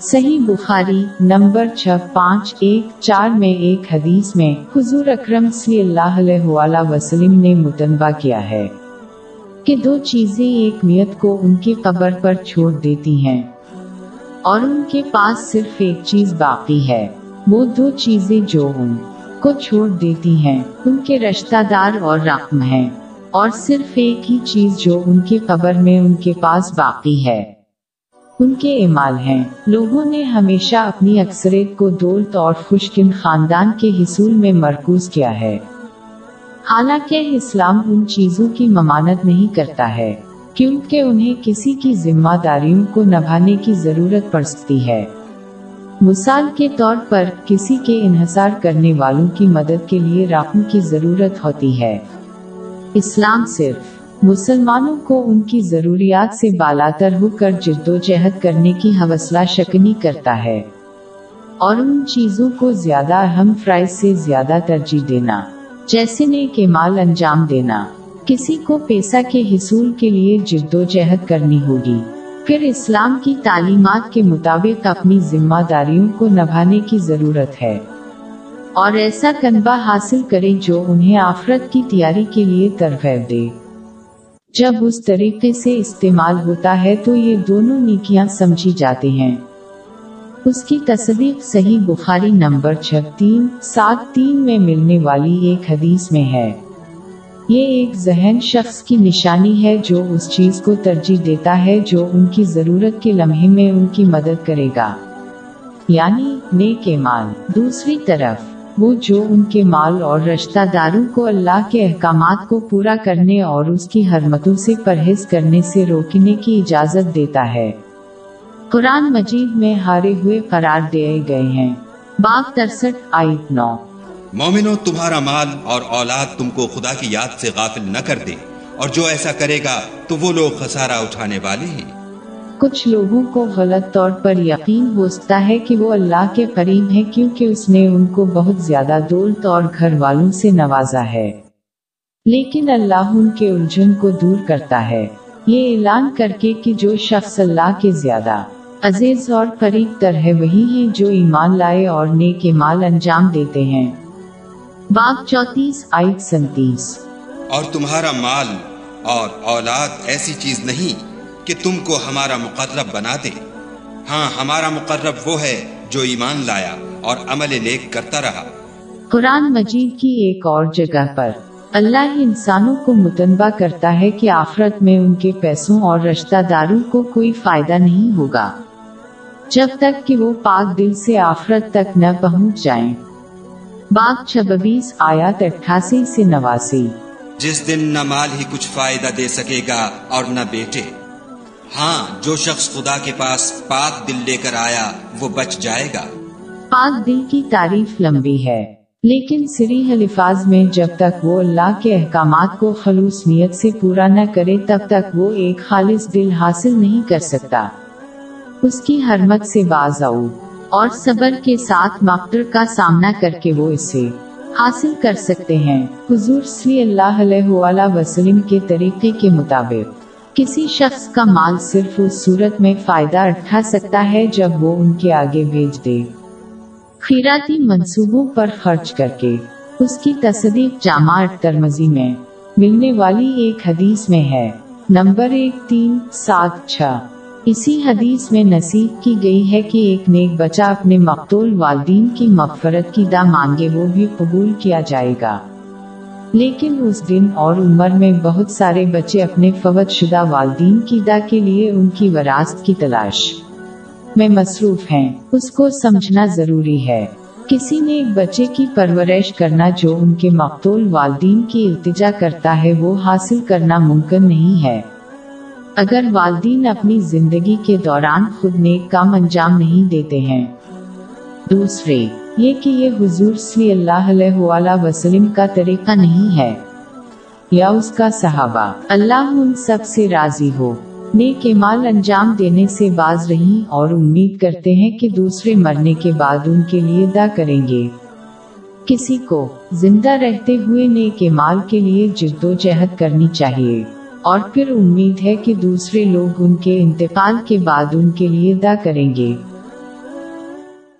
صحیح بخاری نمبر چھ پانچ ایک چار میں ایک حدیث میں حضور اکرم صلی اللہ علیہ وآلہ وسلم نے متنبہ کیا ہے کہ دو چیزیں ایک میت کو ان کی قبر پر چھوڑ دیتی ہیں اور ان کے پاس صرف ایک چیز باقی ہے، وہ دو چیزیں جو ان کو چھوڑ دیتی ہیں، ان کے رشتہ دار اور رقم ہیں اور صرف ایک ہی چیز جو ان کی قبر میں ان کے پاس باقی ہے۔ ان کے اعمال ہیں۔ لوگوں نے ہمیشہ اپنی اکثریت کو دولت اور خوشکن خاندان کے حصول میں مرکوز کیا ہے۔ حالانکہ اسلام ان چیزوں کی ممانت نہیں کرتا ہے، کیونکہ انہیں کسی کی ذمہ داریوں کو نبھانے کی ضرورت پڑ سکتی ہے۔ مثال کے طور پر، کسی کے انحصار کرنے والوں کی مدد کے لیے رقم کی ضرورت ہوتی ہے۔ اسلام صرف مسلمانوں کو ان کی ضروریات سے بالاتر ہو کر جد و جہد کرنے کی حوصلہ شکنی کرتا ہے۔ اور ان چیزوں کو زیادہ اہم فرائض سے زیادہ ترجیح دینا۔ جیسے نیک مال انجام دینا۔ کسی کو پیسہ کے حصول کے لیے جد و جہد کرنی ہوگی۔ پھر اسلام کی تعلیمات کے مطابق اپنی ذمہ داریوں کو نبھانے کی ضرورت ہے۔ اور ایسا کنبہ حاصل کرے جو انہیں آفرت کی تیاری کے لیے ترغیب دے۔ جب اس طریقے سے استعمال ہوتا ہے تو یہ دونوں نیکیاں سمجھی جاتے ہیں۔ اس کی تصدیق صحیح بخاری نمبر چھ تین، سات، تین میں ملنے والی ایک حدیث میں ہے۔ یہ ایک ذہن شخص کی نشانی ہے جو اس چیز کو ترجیح دیتا ہے جو ان کی ضرورت کے لمحے میں ان کی مدد کرے گا۔ یعنی نیک مال دوسری طرف وہ جو ان کے مال اور رشتہ داروں کو اللہ کے احکامات کو پورا کرنے اور اس کی حرمتوں سے پرہیز کرنے سے روکنے کی اجازت دیتا ہے۔ قرآن مجید میں ہارے ہوئے قرار دیے گئے ہیں۔ باغ ترسٹھ آئٹ نو۔ مومنو، تمہارا مال اور اولاد تم کو خدا کی یاد سے غافل نہ کر دے اور جو ایسا کرے گا تو وہ لوگ خسارہ اٹھانے والے ہیں۔ کچھ لوگوں کو غلط طور پر یقین ہو سکتا ہے کہ وہ اللہ کے قریب ہے کیونکہ اس نے ان کو بہت زیادہ دولت اور گھر والوں سے نوازا ہے۔ لیکن اللہ ان کے الجھن کو دور کرتا ہے۔ یہ اعلان کر کے کہ جو شخص اللہ کے زیادہ عزیز اور قریب تر ہے وہی ہیں جو ایمان لائے اور نیک مال انجام دیتے ہیں۔ باغ چوتیس آئٹ سنتیس۔ اور تمہارا مال اور اولاد ایسی چیز نہیں کہ تم کو ہمارا مقرب بنا دے۔ ہاں ہمارا مقرب وہ ہے جو ایمان لایا اور عمل نیک کرتا رہا۔ قرآن مجید کی ایک اور جگہ پر اللہ انسانوں کو متنبہ کرتا ہے کہ آفرت میں ان کے پیسوں اور رشتہ داروں کو کوئی فائدہ نہیں ہوگا۔ جب تک کہ وہ پاک دل سے آفرت تک نہ پہنچ جائیں۔ باغ چھبیس آیات اٹھاسی سے نواسی۔ جس دن نہ مال ہی کچھ فائدہ دے سکے گا اور نہ بیٹے۔ ہاں جو شخص خدا کے پاس پاک دل لے کر آیا، وہ بچ جائے گا۔ پاک دل کی تعریف لمبی ہے، لیکن سری الفاظ میں جب تک وہ اللہ کے احکامات کو خلوص نیت سے پورا نہ کرے، تب تک وہ ایک خالص دل حاصل نہیں کر سکتا۔ اس کی حرمت سے باز آؤ اور صبر کے ساتھ مقدر کا سامنا کر کے وہ اسے حاصل کر سکتے ہیں۔ حضور صلی اللہ علیہ وسلم کے طریقے کے مطابق۔ کسی شخص کا مال صرف اس صورت میں فائدہ اٹھا سکتا ہے جب وہ ان کے آگے بھیج دے۔ خیراتی منصوبوں پر خرچ کر کے۔ اس کی تصدیق جامع ترمزی میں۔ ملنے والی ایک حدیث میں ہے۔ نمبر ایک تین سات چھ۔ اسی حدیث میں نصیب کی گئی ہے کہ ایک نیک بچہ اپنے مقتول والدین کی مغفرت کی دا مانگے وہ بھی قبول کیا جائے گا۔ لیکن اس دن اور عمر میں بہت سارے بچے اپنے فوت شدہ والدین کی دا کے لیے ان کی وراثت کی تلاش میں مصروف ہیں۔ اس کو سمجھنا ضروری ہے۔ کسی نے ایک بچے کی پرورش کرنا جو ان کے مقتول والدین کی التجا کرتا ہے، وہ حاصل کرنا ممکن نہیں ہے۔ اگر والدین اپنی زندگی کے دوران خود نیک کام انجام نہیں دیتے ہیں۔ دوسرے یہ کہ یہ حضور صلی اللہ علیہ وآلہ وسلم کا طریقہ نہیں ہے یا اس کا صحابہ۔ اللہ ان سب سے راضی ہو۔ نیک مال انجام دینے سے باز رہی اور امید کرتے ہیں کہ دوسرے مرنے کے بعد ان کے لیے دا کریں گے۔ کسی کو زندہ رہتے ہوئے نیک مال کے لیے جد و جہد کرنی چاہیے۔ اور پھر امید ہے کہ دوسرے لوگ ان کے انتقال کے بعد ان کے لیے دا کریں گے۔